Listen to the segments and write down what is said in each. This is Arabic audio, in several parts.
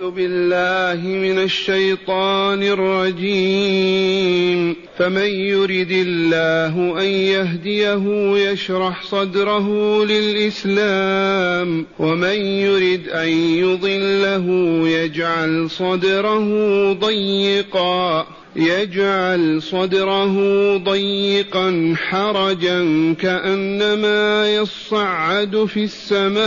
أعوذ بالله من الشيطان الرجيم. فمن يرد الله أن يهديه يشرح صدره للإسلام. ومن يرد أن يضله يجعل صدره ضيقا. يجعل صدره ضيقا حرجا كأنما يصعد في السماء.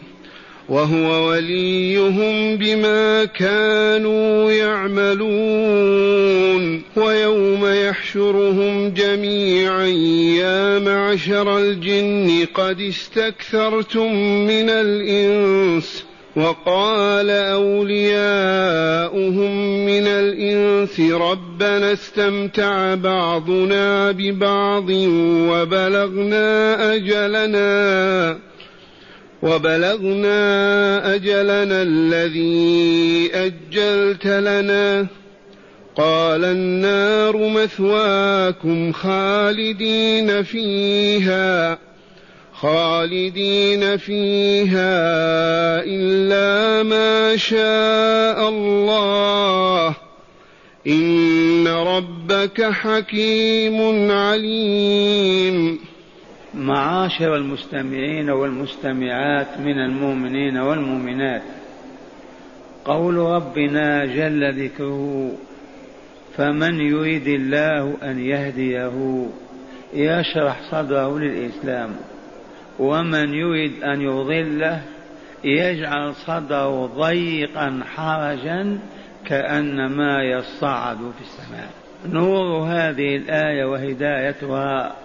وهو وليهم بما كانوا يعملون. ويوم يحشرهم جميعا يا معشر الجن قد استكثرتم من الإنس. وقال أولياؤهم من الإنس ربنا استمتع بعضنا ببعض وبلغنا أجلنا. وبلغنا أجلنا الذي أجلت لنا. قال النار مثواكم خالدين فيها خالدين فيها إلا ما شاء الله. إن ربك حكيم عليم. معاشر المستمعين والمستمعات من المؤمنين والمؤمنات. قول ربنا جل ذكره فمن يريد الله أن يهديه يشرح صدره للإسلام ومن يريد أن يضله يجعل صدره ضيقا حرجا كأنما يصعد في السماء. نور هذه الآية وهدايتها.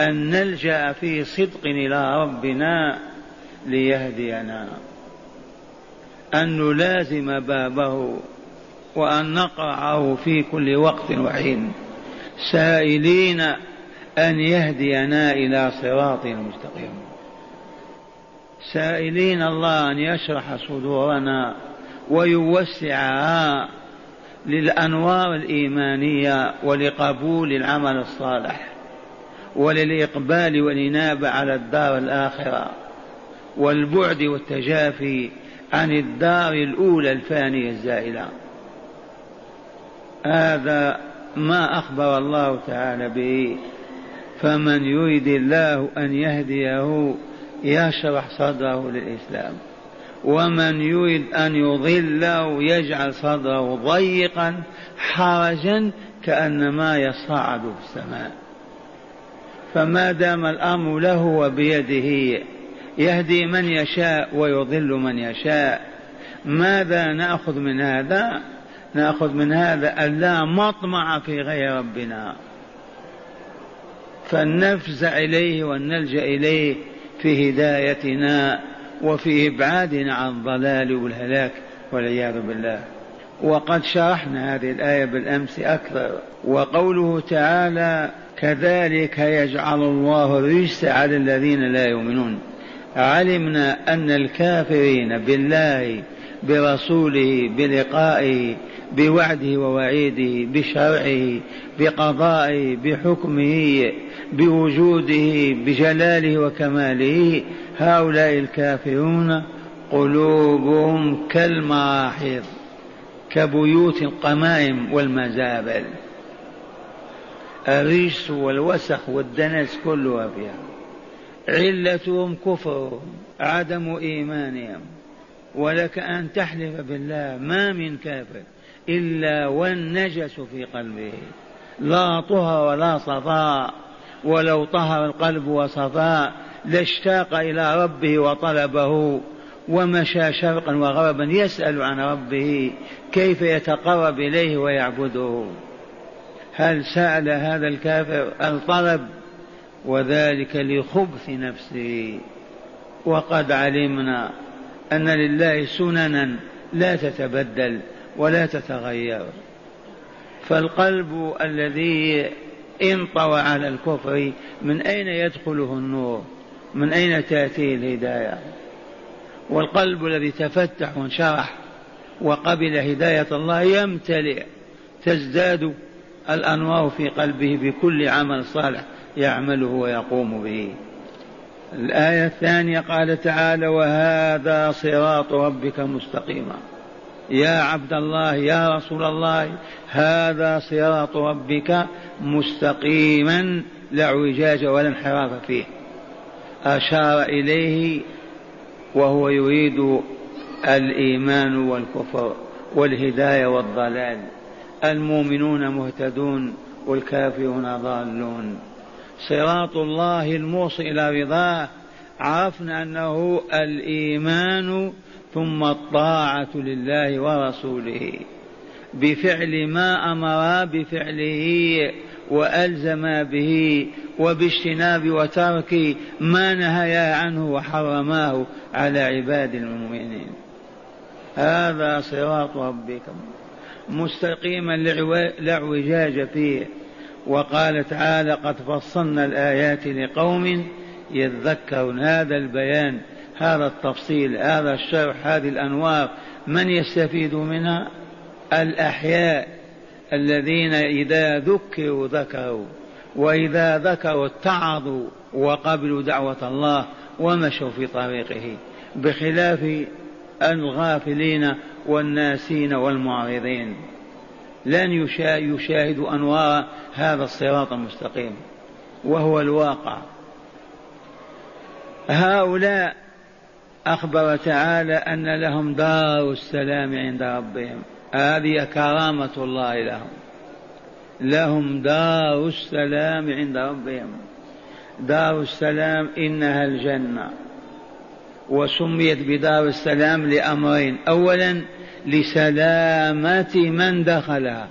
أن نلجأ في صدق إلى ربنا ليهدينا. أن نلازم بابه وأن نقرعه في كل وقت وحين. سائلين أن يهدينا إلى صراط المستقيم سائلين الله أن يشرح صدورنا ويوسعها للأنوار الإيمانية ولقبول العمل الصالح. وللإقبال والإنابة على الدار الآخرة والبعد والتجافي عن الدار الأولى الفانية الزائلة. هذا ما أخبر الله تعالى به. فمن يريد الله أن يهديه يشرح صدره للإسلام. ومن يريد أن يضله يجعل صدره ضيقا حرجا كأنما يصعد في السماء. فما دام الأمر له وبيده يهدي من يشاء ويضل من يشاء. ماذا نأخذ من هذا؟ نأخذ من هذا ألا مطمع في غير ربنا. فلنفزع إليه ونلجأ إليه في هدايتنا وفي إبعادنا عن الضلال والهلاك والعياذ بالله. وقد شرحنا هذه الآية بالأمس أكثر. وقوله تعالى كذلك يجعل الله الرجس على الذين لا يؤمنون. علمنا أن الكافرين بالله برسوله بلقائه بوعده ووعيده بشرعه بقضائه بحكمه بوجوده بجلاله وكماله هؤلاء الكافرون قلوبهم كالمراحيض كبيوت القمائم والمزابل. الرجس والوسخ والدنس كلها فيها علتهم كفرهم عدم إيمانهم. ولك أن تحلف بالله ما من كافر إلا والنجس في قلبه. لا طهر ولا صفاء ولو طهر القلب وصفاء لاشتاق إلى ربه وطلبه. ومشى شرقا وغربا يسأل عن ربه كيف يتقرب إليه ويعبده. هل سأل هذا الكافر الطلب وذلك لخبث نفسه؟ وقد علمنا أن لله سننا لا تتبدل ولا تتغير. فالقلب الذي انطوى على الكفر من أين يدخله النور؟ من أين تأتيه الهداية؟ والقلب الذي تفتح وانشرح وقبل هداية الله يمتلئ تزداد الأنوار في قلبه بكل عمل صالح يعمله ويقوم به. الآية الثانية قال تعالى وهذا صراط ربك مستقيما. يا عبد الله يا رسول الله هذا صراط ربك مستقيما لا اعوجاج ولا انحراف فيه. أشار إليه وهو يريد الإيمان والكفر والهداية والضلال. المؤمنون مهتدون والكافرون ضالون. صراط الله الموصي إلى رضاه. عرفنا أنه الإيمان ثم الطاعة لله ورسوله. بفعل ما أمر بفعله وألزم به وباجتناب وترك ما نهيا عنه وحرماه على عباد المؤمنين. هذا صراط ربكم. مستقيما لا اعوجاج فيه. وقال تعالى قد فصلنا الآيات لقوم يذكرون هذا البيان هذا التفصيل هذا الشرح هذه الأنوار من يستفيد منها؟ الأحياء الذين إذا ذكروا ذكروا وإذا ذكروا اتعظوا وقبلوا دعوة الله ومشوا في طريقه بخلاف الغافلين والناسين والمعرضين لن يشاهدوا أنوار هذا الصراط المستقيم وهو الواقع. هؤلاء أخبر تعالى أن لهم دار السلام عند ربهم. هذه كرامة الله لهم. لهم دار السلام عند ربهم. دار السلام إنها الجنة. وسميت بدار السلام لأمرين. أولا لسلامة من دخلها.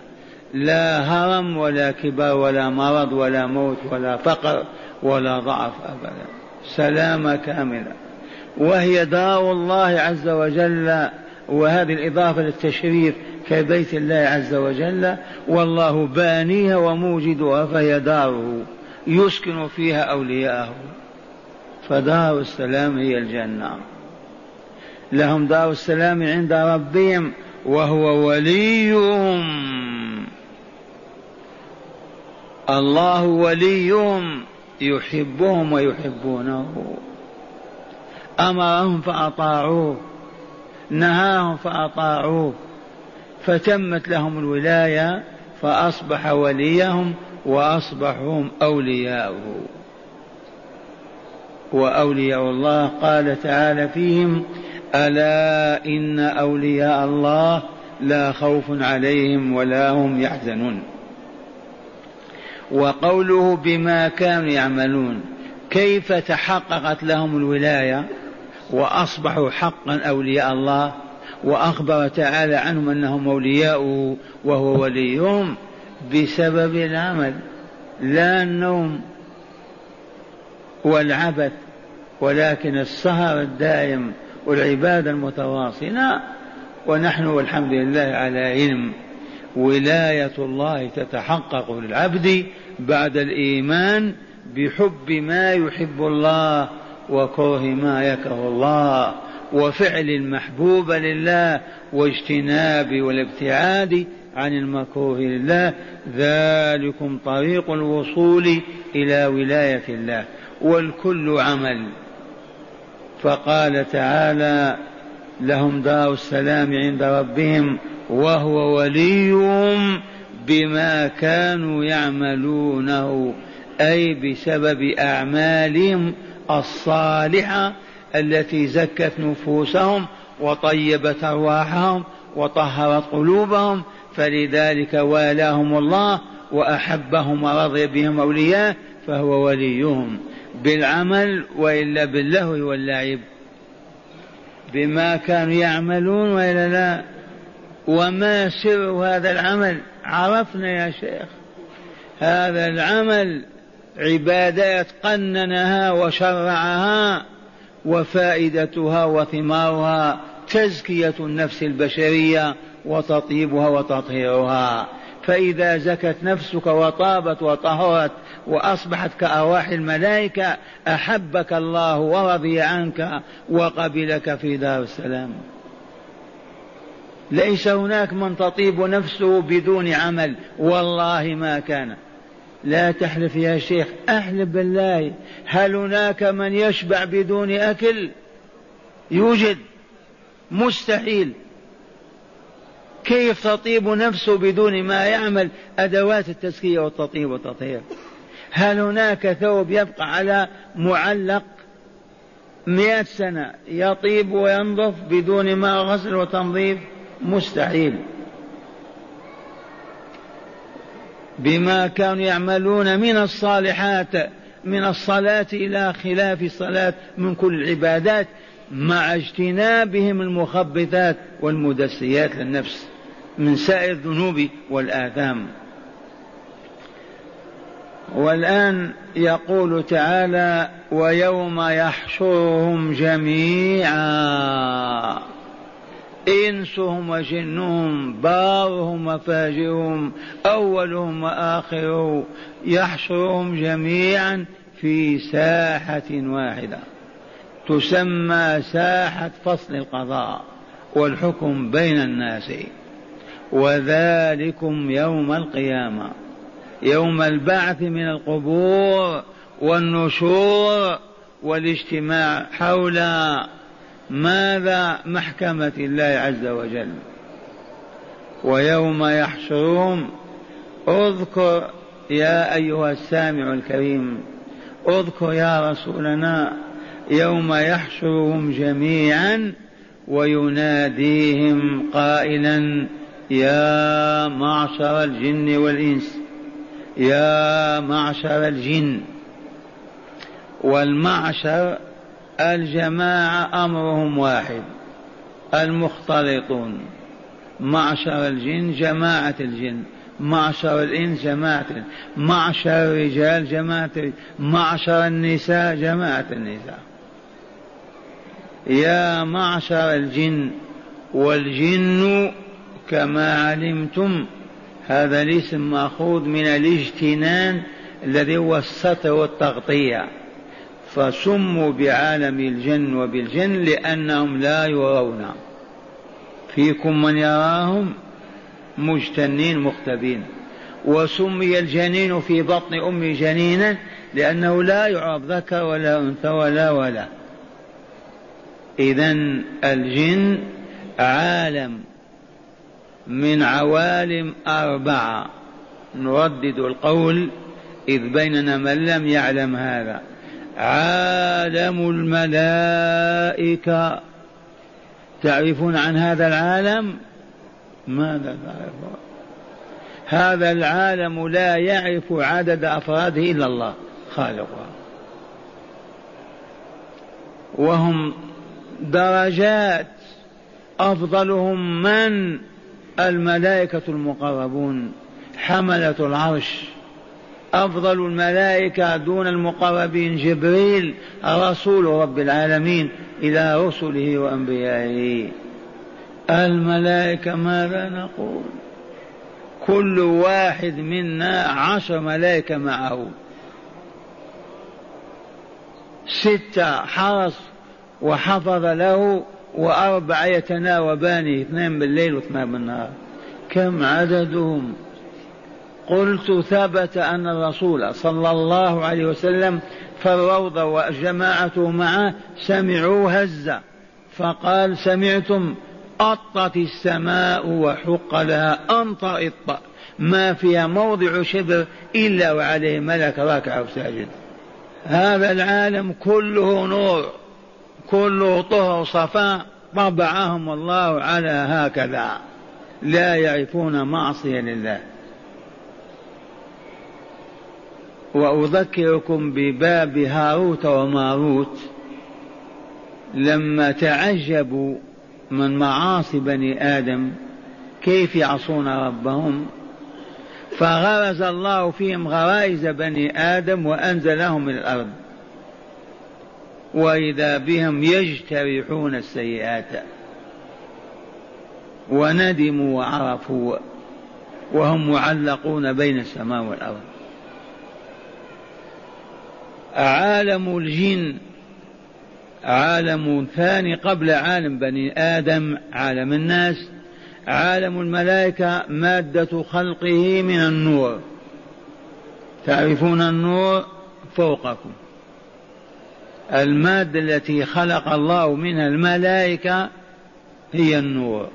لا هرم ولا كبر ولا مرض ولا موت ولا فقر ولا ضعف أبدا. سلامة كاملة. وهي دار الله عز وجل وهذه الإضافة للتشريف كبيت الله عز وجل والله بانيها وموجدها فهي داره. يسكن فيها أولياءه. فدار السلام هي الجنة. لهم دار السلام عند ربهم وهو وليهم. الله وليهم يحبهم ويحبونه. أمرهم فأطاعوه نهاهم فأطاعوه. فتمت لهم الولاية فأصبح وليهم واصبحوا أولياؤه. وأولياء الله. قال تعالى فيهم ألا إن أولياء الله لا خوف عليهم ولا هم يحزنون. وقوله بما كانوا يعملون كيف تحققت لهم الولاية؟ وأصبحوا حقا أولياء الله. وأخبر تعالى عنهم أنهم اولياؤه وهو وليهم بسبب العمل. لا النوم والعبث ولكن السهر الدائم والعبادة المتواصلة ونحن والحمد لله على علم ولاية الله تتحقق للعبد بعد الإيمان بحب ما يحب الله وكره ما يكره الله وفعل المحبوب لله واجتناب والابتعاد عن المكروه لله. ذلكم طريق الوصول إلى ولاية الله. والكل عمل. فقال تعالى لهم دار السلام عند ربهم وهو وليهم بما كانوا يعملونه أي بسبب أعمالهم الصالحة التي زكت نفوسهم وطيبت أرواحهم وطهرت قلوبهم فلذلك والاهم الله وأحبهم ورضي بهم اولياء فهو وليهم. بالعمل وإلا باللهو واللعب. بما كانوا يعملون وإلا لا. وما سر هذا العمل؟ عرفنا يا شيخ. هذا العمل عبادات قننها وشرعها وفائدتها وثمارها تزكية النفس البشرية وتطيبها وتطهيرها. فإذا زكت نفسك وطابت وطهرت وأصبحت كأرواح الملائكة أحبك الله ورضي عنك وقبلك في دار السلام. ليس هناك من تطيب نفسه بدون عمل والله ما كان. لا تحلف يا شيخ أحلف بالله. هل هناك من يشبع بدون أكل؟ يوجد. مستحيل. كيف تطيب نفسه بدون ما يعمل أدوات التزكية والتطيب والتطهير؟ هل هناك ثوب يبقى على معلق مئة سنة يطيب وينظف بدون ما غسل وتنظيف؟ مستحيل. بما كانوا يعملون من الصالحات من الصلاة إلى خلاف الصلاة من كل العبادات مع اجتنابهم المخبثات والمدسيات للنفس. من سائر الذنوب والآثام. والآن يقول تعالى ويوم يحشرهم جميعا إنسهم وجنهم بارهم وفاجرهم أولهم وآخرهم يحشرهم جميعا في ساحة واحدة. تسمى ساحة فصل القضاء والحكم بين الناس. وذلكم يوم القيامة. يوم البعث من القبور والنشور والاجتماع حول ماذا محكمة الله عز وجل. ويوم يحشرهم اذكر يا أيها السامع الكريم اذكر يا رسولنا يوم يحشرهم جميعا ويناديهم قائلا يا معشر الجن والإنس يا معشر الجن والمعشر الجماعة أمرهم واحد المختلطون. معشر الجن جماعة الجن معشر الإنس جماعة معشر الرجال جماعة معشر النساء جماعة النساء. يا معشر الجن والجن كما علمتم. هذا الاسم مأخوذ من الاجتنان الذي هو الستر والتغطية. فسموا بعالم الجن وبالجن لأنهم لا يرون. فيكم من يراهم؟ مجتنين مختبين وسمي الجنين في بطن أم جنينا لأنه لا يعرف ذكر ولا أنثى ولا ولا. إذا الجن عالم من عوالم أربعة. نردد القول إذ بيننا من لم يعلم هذا. عالم الملائكة. تعرفون عن هذا العالم؟ ماذا تعرفون؟ هذا العالم لا يعرف عدد أفراده إلا الله خالقها وهم درجات أفضلهم من؟ الملائكة المقربون حملة العرش. أفضل الملائكة دون المقربين جبريل رسول رب العالمين إلى رسله وأنبيائه. الملائكة ماذا نقول؟ كل واحد منا عشر ملائكة معه. ستة حرس وحفظ له وأربعة يتناوبان اثنين بالليل واثنين بالنهار. كم عددهم؟ قلت ثبت أن الرسول صلى الله عليه وسلم في الروضة وجماعته معه سمعوا هزة فقال سمعتم؟ أطت السماء وحق لها أنطر إط ما فيها موضع شبر إلا وعليه ملك راكع وساجد. هذا العالم كله نور. كله طهر صفاء طبعهم الله على هكذا. لا يعرفون معصية لله. وأذكركم بباب هاروت وماروت. لما تعجبوا من معاصي بني آدم كيف يعصون ربهم؟ فغرز الله فيهم غرائز بني آدم وأنزلهم الأرض. وإذا بهم يجترحون السيئات وندموا وعرفوا وهم معلقون بين السماء والأرض. عالم الجن عالم ثاني قبل عالم بني آدم عالم الناس عالم الملائكة مادة خلقه من النور. تعرفون النور فوقكم. المادة التي خلق الله منها الملائكة هي النور.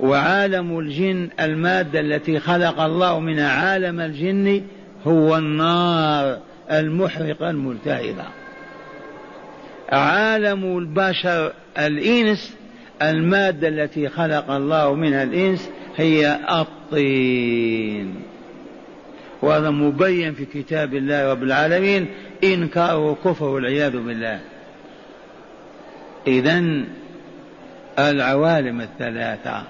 وعالم الجن المادة التي خلق الله منها عالم الجن هو النار المحرقة الملتهبة. عالم البشر الإنس المادة التي خلق الله منها الإنس هي الطين. وهذا مبين في كتاب الله رب العالمين إنكار وكفر والعياذ بالله. إذا العوالم الثلاثة.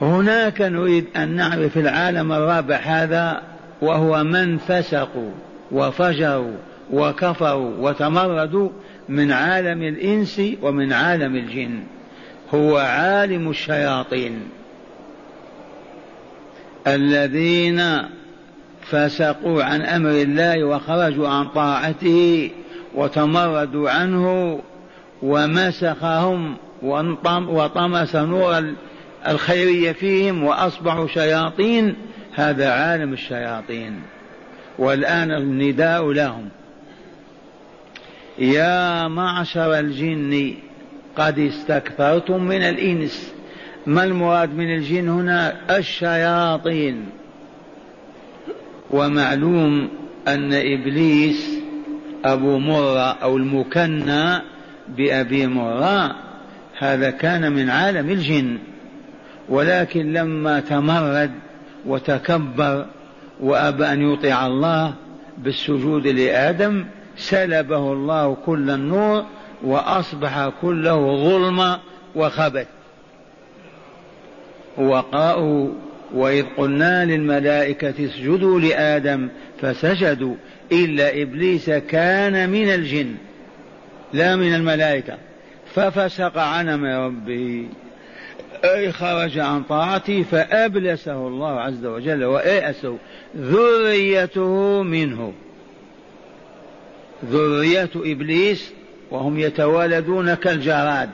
هناك نريد أن نعرف العالم الرابع هذا وهو من فسقوا وفجروا وكفروا وتمردوا من عالم الإنس ومن عالم الجن. هو عالم الشياطين. الذين فسقوا عن أمر الله وخرجوا عن طاعته وتمردوا عنه ومسخهم وطمس نور الخيريه فيهم وأصبحوا شياطين. هذا عالم الشياطين. والآن النداء لهم. يا معشر الجن قد استكثرتم من الإنس. ما المراد من الجن هنا؟ الشياطين. ومعلوم أن إبليس أبو مرة أو المكنى بأبي مرة هذا كان من عالم الجن. ولكن لما تمرد وتكبر وأبى أن يطيع الله بالسجود لآدم سلبه الله كل النور وأصبح كله ظلم وخبث. وقاء وإذ قلنا للملائكة اسجدوا لآدم فسجدوا إلا إبليس كان من الجن لا من الملائكة. ففسق عن أمر ربه أي خرج عن طاعته فأبلسه الله عز وجل وأيأسه ذريته منه. ذرية إبليس وهم يتوالدون كالجراد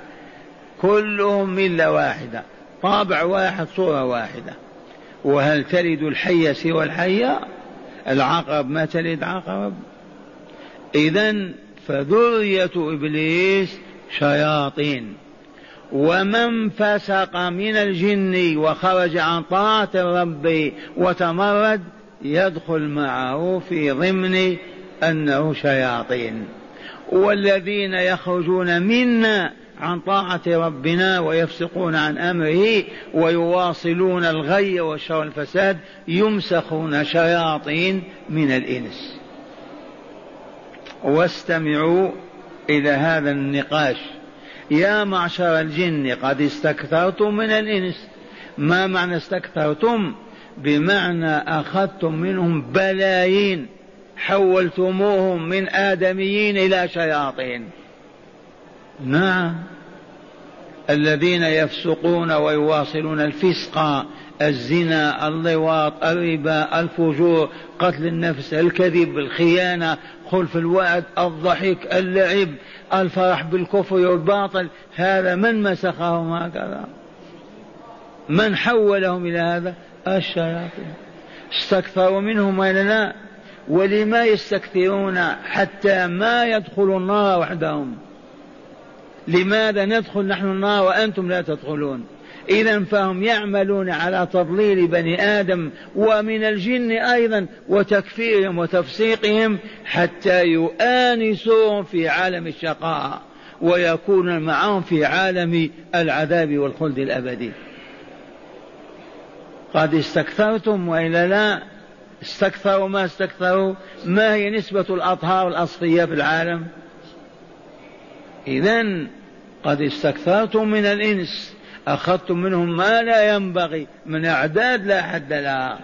كلهم ملة واحدة طابع واحد صورة واحدة. وهل تلد الحية سوى الحية؟ العقرب ما تلد عقرب؟ إذا فذرية إبليس شياطين. ومن فسق من الجن وخرج عن طاعة الرب وتمرد يدخل معه في ضمن أنه شياطين. والذين يخرجون منا عن طاعة ربنا ويفسقون عن أمره ويواصلون الغي والشر والفساد يمسخون شياطين من الإنس. واستمعوا إلى هذا النقاش. يا معشر الجن قد استكثرتم من الإنس. ما معنى استكثرتم؟ بمعنى أخذتم منهم بلايين حولتموهم من آدميين إلى شياطين. نعم. الذين يفسقون ويواصلون الفسق الزنا اللواط الربا الفجور قتل النفس الكذب الخيانة خلف الوعد الضحك اللعب الفرح بالكفر والباطل هذا من مسخهم هكذا؟ من حولهم إلى هذا؟ الشياطين. استكثروا منهم وإلا لا؟ ولما يستكثرون حتى ما يدخلوا النار وحدهم؟ لماذا ندخل نحن النار وأنتم لا تدخلون؟ إذا فهم يعملون على تضليل بني آدم ومن الجن أيضا وتكفيرهم وتفسيقهم حتى يؤانسوهم في عالم الشقاء ويكون معهم في عالم العذاب والخلد الأبدي. قد استكثرتم وإلا لا؟ استكثروا ما استكثروا؟ ما هي نسبة الأطهار الأصفياء في العالم؟ إذا قد استكثرتم من الإنس أخذتم منهم ما لا ينبغي من أعداد لا حد لها.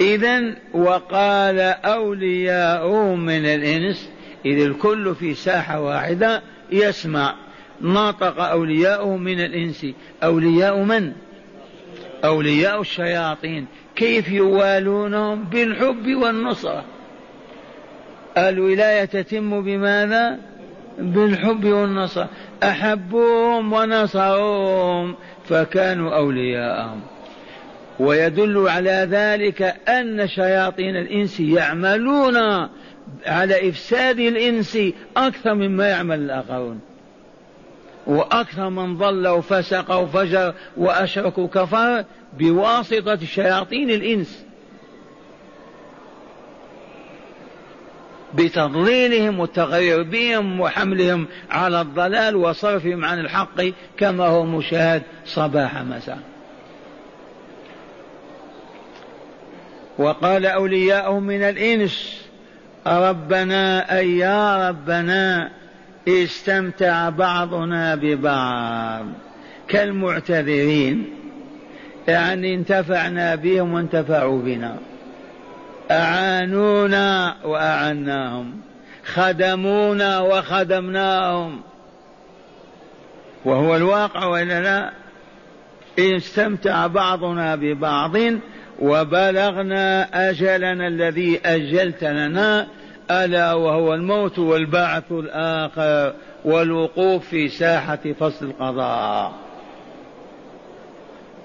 إذا وقال أولياؤهم من الإنس إذ الكل في ساحة واحدة يسمع. ناطق أولياؤه من الإنس. أولياء من؟ أولياء الشياطين. كيف يوالونهم بالحب والنصرة؟ الولاية تتم بماذا؟ بالحب والنصرة أحبوهم ونصروهم فكانوا أولياءهم. ويدل على ذلك أن شياطين الإنس يعملون على إفساد الإنس أكثر مما يعمل الآخرون. وأكثر من ضل وفسق وفجر وأشرك وكفر بواسطة شياطين الإنس. بتضليلهم والتغير بهم وحملهم على الضلال وصرفهم عن الحق كما هو مشاهد صباح مساء. وقال أولياؤهم من الإنس ربنا أي يا ربنا استمتع بعضنا ببعض. كالمعتذرين يعني انتفعنا بهم وانتفعوا بنا. أعانونا وأعناهم. خدمونا وخدمناهم. وهو الواقع وإلا لا؟ استمتع بعضنا ببعض وبلغنا أجلنا الذي أجلت لنا ألا وهو الموت والبعث الآخر والوقوف في ساحة فصل القضاء.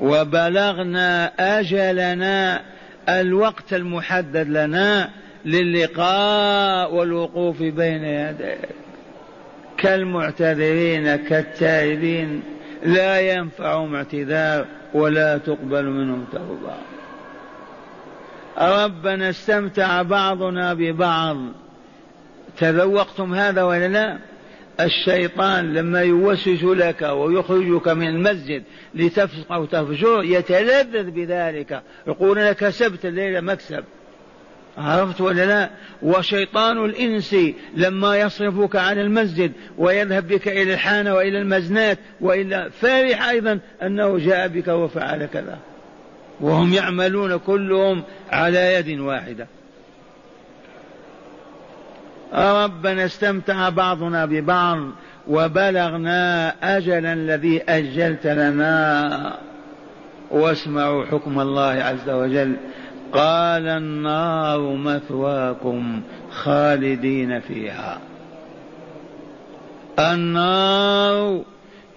وبلغنا أجلنا الوقت المحدد لنا للقاء والوقوف بين يديك كالمعتذرين كالتائبين لا ينفعهم اعتذار ولا تقبل منهم توبة. ربنا استمتع بعضنا ببعض. تذوقتم هذا ولا لا؟ الشيطان لما يوسوس لك ويخرجك من المسجد لتفسق أو تفجر يتلذذ بذلك. يقول لك كسبت الليلة مكسب. عرفت ولا لا؟ وشيطان الإنس لما يصرفك عن المسجد ويذهب بك إلى الحانة وإلى المزنات وإلى فرح أيضا أنه جاء بك وفعل كذا. وهم يعملون كلهم على يد واحدة. ربنا استمتع بعضنا ببعض وبلغنا أجلا الذي أجلت لنا. واسمعوا حكم الله عز وجل. قال النار مثواكم خالدين فيها. النار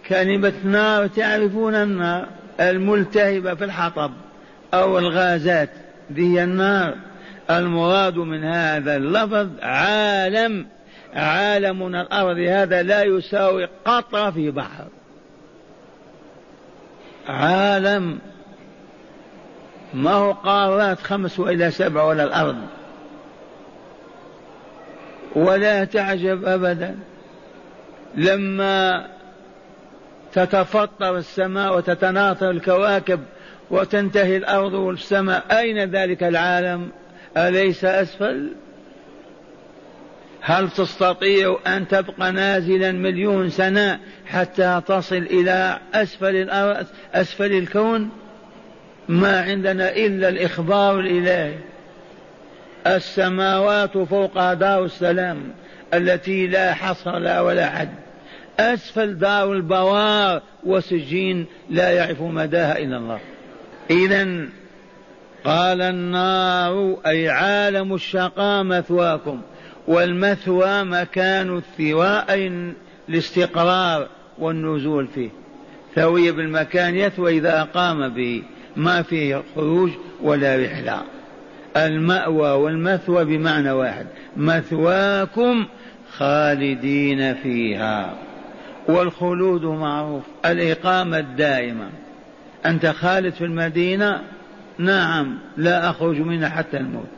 كلمة نار تعرفون النار؟ الملتهبة في الحطب أو الغازات ذي النار. المراد من هذا اللفظ عالم عالم من الأرض هذا لا يساوي قطرة في بحر. عالم. ما هو قارات خمس وإلى سبع ولا الأرض؟ ولا تعجب أبدا. لما تتفطر السماء وتتناثر الكواكب وتنتهي الأرض والسماء أين ذلك العالم؟ أليس أسفل؟ هل تستطيع أن تبقى نازلا مليون سنة حتى تصل إلى أسفل الأرض أسفل الكون؟ ما عندنا إلا الإخبار الإلهي. السماوات فوقها دار السلام التي لا حصر لها ولا حد. أسفل دار البوار وسجين لا يعرف مداها إلا الله. إذا قال النار أي عالم الشقاء مثواكم والمثوى مكان الثواء أي الاستقرار والنزول فيه. ثوي بالمكان يثوى إذا أقام به ما فيه خروج ولا رحلة. المأوى والمثوى بمعنى واحد مثواكم خالدين فيها. والخلود معروف الإقامة الدائمة. أنت خالد في المدينة؟ نعم لا أخرج منها حتى الموت.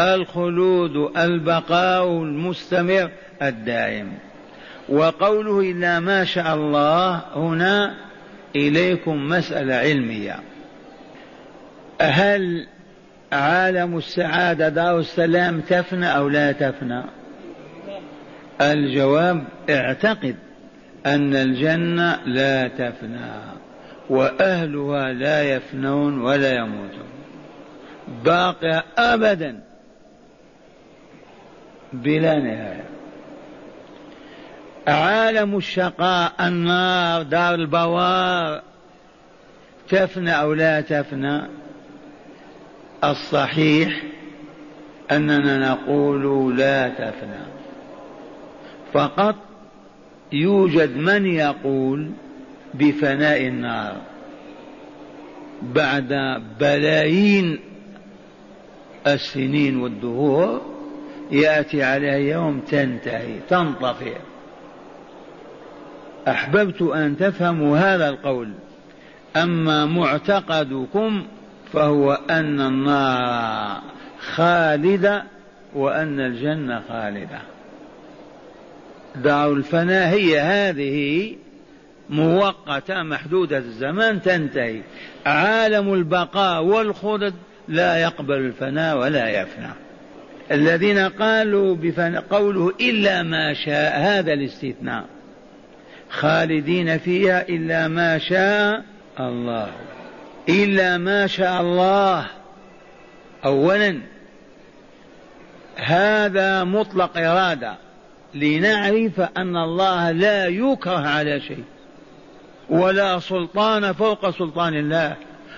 الخلود البقاء المستمر الدائم. وقوله إلا ما شاء الله هنا إليكم مسألة علمية. هل عالم السعادة دار السلام تفنى أو لا تفنى؟ الجواب اعتقد أن الجنة لا تفنى. وأهلها لا يفنون ولا يموتون. باقية أبدا بلا نهاية. عالم الشقاء النار دار البوار. تفنى أو لا تفنى؟ الصحيح أننا نقول لا تفنى. فقط يوجد من يقول بفناء النار بعد بلايين السنين والدهور يأتي عليها يوم تنتهي تنطفئ. أحببت أن تفهموا هذا القول. أما معتقدكم فهو أن النار خالدة وأن الجنة خالدة. دار الفناء هي هذه مؤقتة محدودة الزمان تنتهي. عالم البقاء والخلد لا يقبل الفناء ولا يفنى. الذين قالوا بفناء قوله إلا ما شاء هذا الاستثناء. خالدين فيها إلا ما شاء الله. إلا ما شاء الله. أولا هذا مطلق إرادة. لنعرف أن الله لا يكره على شيء. ولا سلطان فوق سلطان الله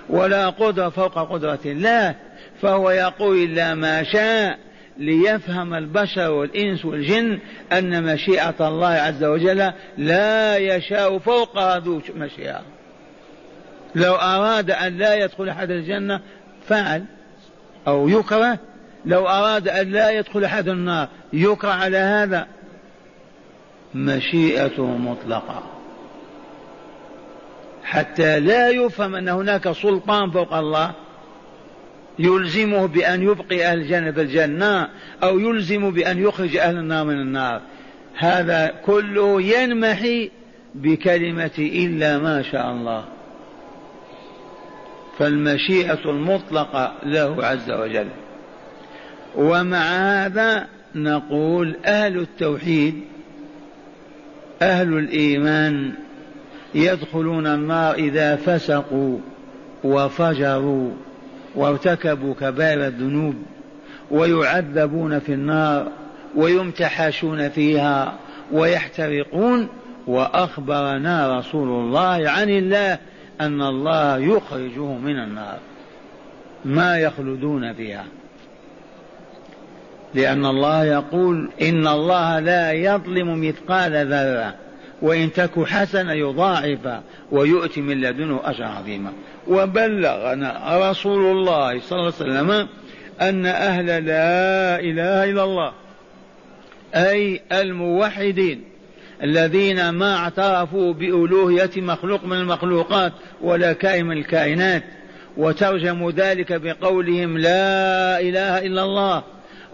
ولا قدرة فوق قدرة الله. فهو يقول إلا ما شاء ليفهم البشر والإنس والجن أن مشيئة الله عز وجل لا يشاء فوق ذو مشيئة. لو أراد أن لا يدخل أحد الجنة فعل أو يكره. لو أراد أن لا يدخل أحد النار يكره على هذا. مشيئته مطلقة. حتى لا يفهم أن هناك سلطان فوق الله يلزمه بأن يبقي أهل الجنة في الجنة أو يلزم بأن يخرج أهل النار من النار. هذا كله ينمحي بكلمة إلا ما شاء الله. فالمشيئة المطلقة له عز وجل. ومع هذا نقول أهل التوحيد أهل الإيمان يدخلون النار إذا فسقوا وفجروا وارتكبوا كبائر الذنوب ويعذبون في النار ويمتحشون فيها ويحترقون. وأخبرنا رسول الله عن الله أن الله يخرجه من النار. ما يخلدون فيها. لأن الله يقول إن الله لا يظلم مثقال ذرة. وإن تك حسنة يضاعف ويؤتي من لدنه أجرا عظيما. وبلغنا رسول الله صلى الله عليه وسلم أن أهل لا إله إلا الله أي الموحدين الذين ما اعترفوا بألوهية مخلوق من المخلوقات ولا كائن من الكائنات. وترجموا ذلك بقولهم لا إله إلا الله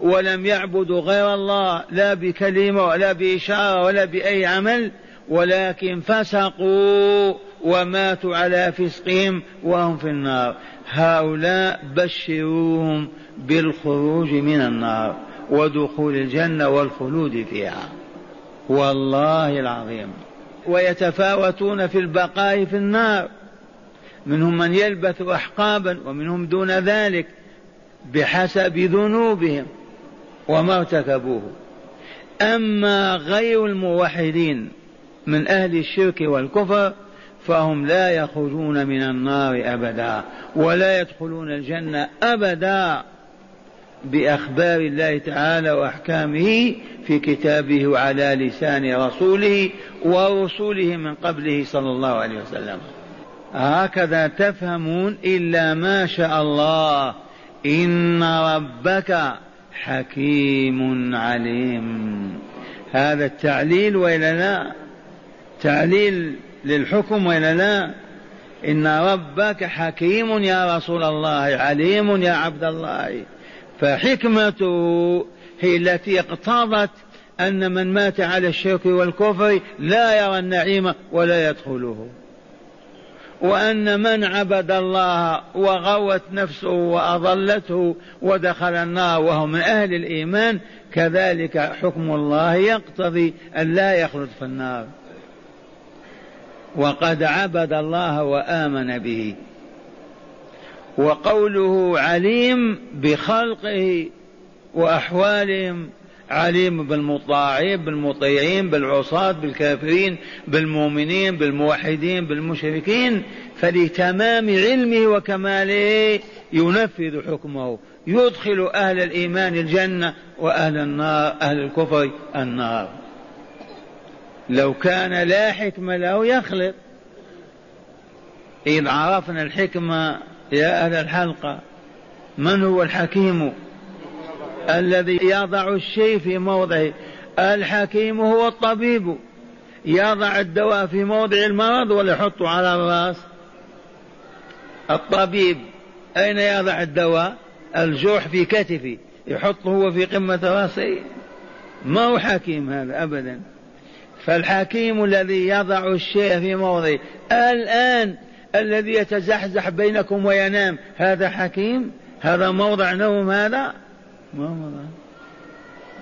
ولم يعبدوا غير الله لا بكلمة ولا بإشارة ولا بأي عمل ولكن فسقوا وماتوا على فسقهم وهم في النار. هؤلاء بشروهم بالخروج من النار ودخول الجنة والخلود فيها. والله العظيم. ويتفاوتون في البقاء في النار. منهم من يلبث أحقابا ومنهم دون ذلك بحسب ذنوبهم وما ارتكبوه. أما غير الموحدين من أهل الشرك والكفر فهم لا يخرجون من النار أبدا ولا يدخلون الجنة أبدا بأخبار الله تعالى وأحكامه في كتابه وعلى لسان رسوله ورسوله من قبله صلى الله عليه وسلم. هكذا تفهمون إلا ما شاء الله. إن ربك حكيم عليم. هذا التعليل وإلا لا تعليل للحكم ولا لا؟ إن ربك حكيم يا رسول الله عليم يا عبد الله. فحكمته هي التي اقتضت أن من مات على الشرك والكفر لا يرى النعيم ولا يدخله. وأن من عبد الله وغوت نفسه وأضلته ودخل النار وهو من أهل الإيمان كذلك حكم الله يقتضي أن لا يخلد في النار. وقد عبد الله وآمن به. وقوله عليم بخلقه وأحوالهم عليم بالمطاعين بالمطيعين بالعصاة بالكافرين بالمؤمنين بالموحدين بالمشركين فلتمام علمه وكماله ينفذ حكمه. يدخل أهل الإيمان الجنة وأهل النار أهل الكفر النار. لو كان لا حكمة له يخلط إذ عرفنا الحكمة يا أهل الحلقة. من هو الحكيم؟ الذي يضع الشيء في موضعه. الحكيم هو الطبيب. يضع الدواء في موضع المرض ولا يحطه على الرأس. الطبيب أين يضع الدواء؟ الجرح في كتفه. يحطه هو في قمة رأسه. ما هو حكيم هذا؟ أبدا. فالحكيم الذي يضع الشيء في موضعه. الآن الذي يتزحزح بينكم وينام هذا حكيم؟ هذا موضع نوم هذا؟ ما وضع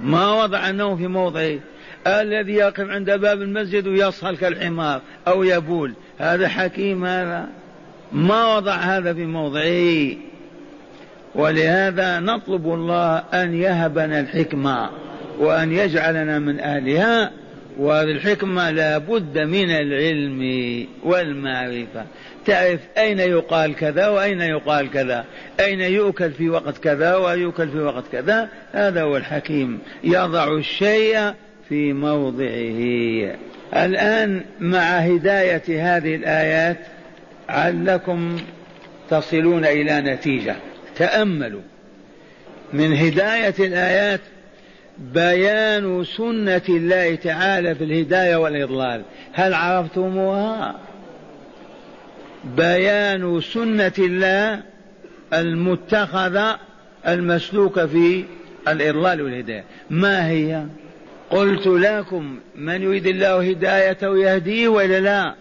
ما وضع النوم في موضعه. الذي يقف عند باب المسجد ويصهل كالحمار أو يبول. هذا حكيم هذا؟ ما وضع هذا في موضعه. ولهذا نطلب الله أن يهبنا الحكمة وأن يجعلنا من أهلها. وهذه الحكمة لا بد من العلم والمعرفة. تعرف أين يقال كذا وأين يقال كذا. أين يؤكل في وقت كذا ويؤكل في وقت كذا. هذا هو الحكيم. يضع الشيء في موضعه. الآن مع هداية هذه الآيات علكم تصلون إلى نتيجة. تأملوا. من هداية الآيات بيان سنة الله تعالى في الهداية والإضلال. هل عرفتموها؟ بيان سنة الله المتخذة المسلوكة في الإضلال والهداية. ما هي؟ قلت لكم من يريد الله هدايته يهديه وإلا لا؟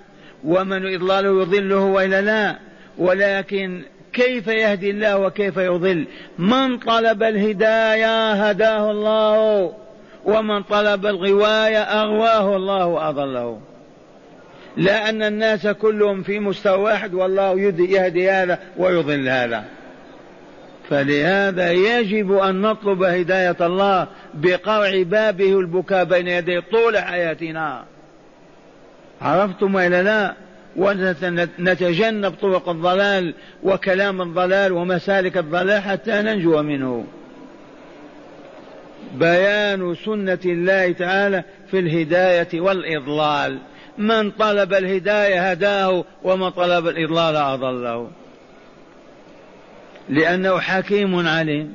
ومن إضلاله يضله وإلا لا؟ ولكن كيف يهدي الله وكيف يضل؟ من طلب الهداية هداه الله ومن طلب الغواية أغواه الله وأضله. لا أن الناس كلهم في مستوى واحد والله يهدي هذا ويضل هذا. فلهذا يجب أن نطلب هداية الله بقرع بابه البكاء بين يديه طول حياتنا. عرفتم وإلا لا؟ ونتجنب طرق الضلال وكلام الضلال ومسالك الضلال حتى ننجو منه. بيان سنة الله تعالى في الهداية والإضلال. من طلب الهداية هداه ومن طلب الإضلال أضله. لأنه حكيم عليم.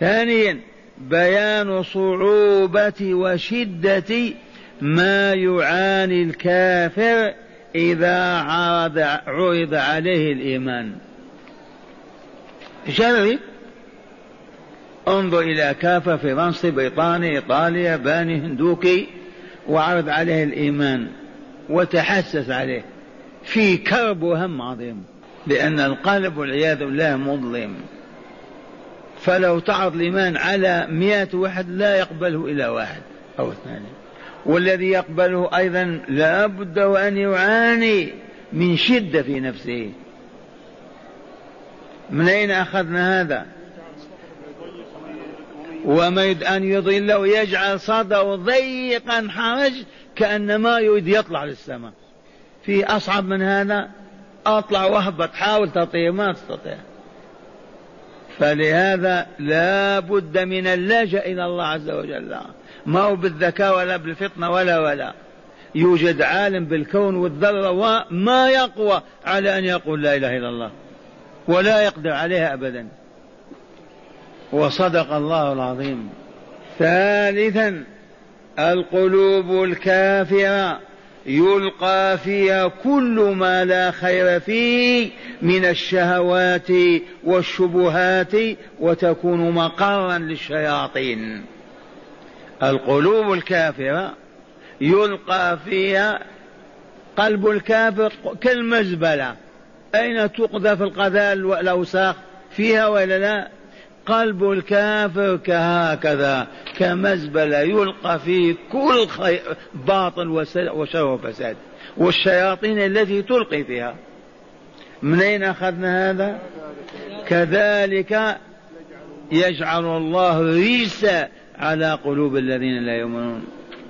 ثانيا بيان صعوبة وشدة ما يعاني الكافر إذا عرض عرض عليه الإيمان. جرب انظر إلى كافة فرنسا بريطانيا إيطاليا باني هندوكي وعرض عليه الإيمان وتحسس عليه. في كرب وهم عظيم لأن القلب والعياذ بالله مظلم. فلو تعرض الإيمان على مئة واحد لا يقبله إلا واحد أو اثنان والذي يقبله أيضا لا بد وأن يعاني من شدة في نفسه. من أين أخذنا هذا؟ وما أن يضله يجعل صدره ضيقا حرج كأنما يريد يطلع للسماء. في أصعب من هذا؟ أطلع وأهبط حاول تطير ما تستطيع. فلهذا لا بد من اللجأ إلى الله عز وجل. ما هو بالذكاء ولا بالفطنة ولا ولا. يوجد عالم بالكون والذرة وما يقوى على أن يقول لا إله إلا الله. ولا يقدر عليها أبدا. وصدق الله العظيم. ثالثا القلوب الكافره يلقى فيها كل ما لا خير فيه من الشهوات والشبهات وتكون مقرا للشياطين. القلوب الكافرة يلقى فيها قلب الكافر كالمزبلة. أين تقذف القذال والأوساخ؟ فيها ولا لا؟ قلب الكافر كهكذا كمزبلة يلقى فيه كل خي... باطل وشر وفساد. والشياطين التي تلقي فيها. من أين أخذنا هذا؟ كذلك يجعل الله ريس على قلوب الذين لا يؤمنون.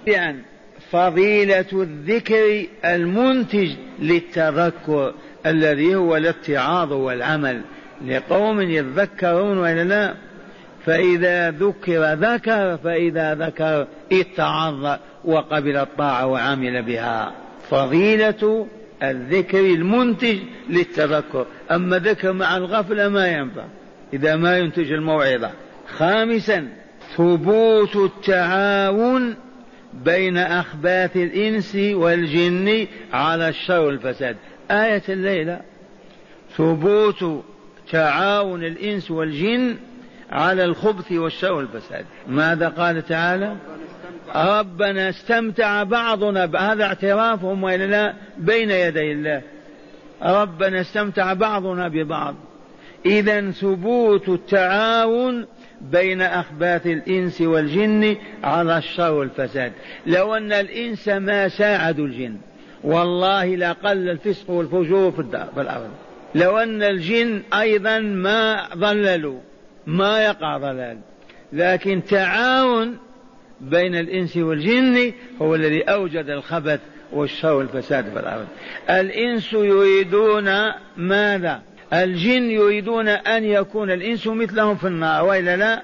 يعني فضيلة الذكر المنتج للتذكر الذي هو الاتعاظ والعمل لقوم يذكرون وإلا لا؟ فإذا ذكر ذكر فإذا ذكر اتعظ وقبل الطاعة وعمل بها. فضيلة الذكر المنتج للتذكر. أما ذكر مع الغفلة ما ينفع. إذا ما ينتج الموعظة. خامسا ثبوت التعاون بين أخباث الإنس والجن على الشر والفساد. آية الليلة. ثبوت تعاون الإنس والجن على الخبث والشر والفساد. ماذا قال تعالى؟ ربنا استمتع بعضنا هذا اعترافهم وإلا لا؟ بين يدي الله. ربنا استمتع بعضنا ببعض. إذا ثبوت التعاون بين أخباث الإنس والجن على الشر والفساد. لو أن الإنس ما ساعدوا الجن والله لقل الفسق والفجور في الأرض. لو أن الجن أيضا ما ضللوا ما يقع ضلال. لكن تعاون بين الإنس والجن هو الذي أوجد الخبث والشر والفساد في الأرض. الإنس يريدون ماذا؟ الجن يريدون أن يكون الإنس مثلهم في النار وإلا لا؟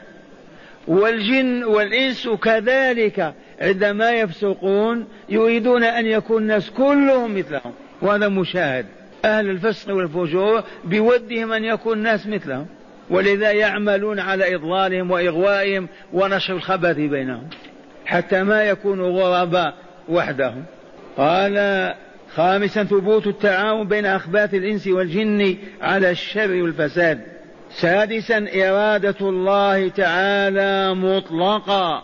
والجن والإنس كذلك عندما يفسقون يريدون أن يكون الناس كلهم مثلهم وهذا مشاهد. أهل الفسق والفجور بودهم أن يكون الناس مثلهم ولذا يعملون على إضلالهم وإغوائهم ونشر الخبث بينهم حتى ما يكونوا غرباء وحدهم. قال خامسا ثبوت التعاون بين أخباث الإنس والجن على الشر والفساد. سادسا إرادة الله تعالى مطلقا.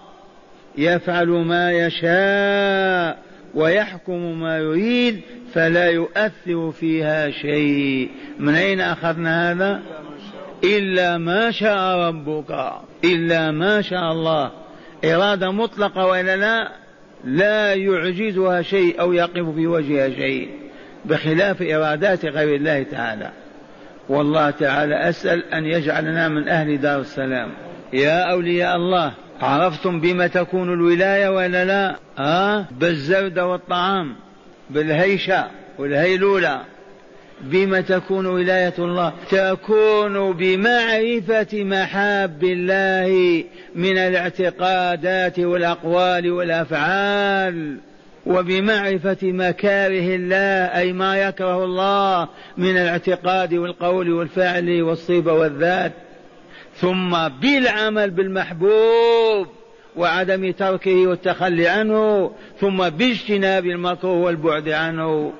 يفعل ما يشاء ويحكم ما يريد فلا يؤثر فيها شيء. من أين أخذنا هذا؟ إلا ما شاء ربك. إلا ما شاء الله. إرادة مطلقة وإلا لا؟ لا يعجزها شيء أو يقف في وجهها شيء بخلاف إرادات غير الله تعالى. والله تعالى أسأل أن يجعلنا من أهل دار السلام. يا أولياء الله عرفتم بما تكون الولاية ولا لا؟ آه؟ بالزرد والطعام بالهيشة والهيلولة. بما تكون ولاية الله تكون بمعرفة محاب الله من الاعتقادات والأقوال والأفعال وبمعرفة مكاره الله أي ما يكره الله من الاعتقاد والقول والفعل والصفة والذات. ثم بالعمل بالمحبوب وعدم تركه والتخلي عنه ثم باجتناب المكروه والبعد عنه.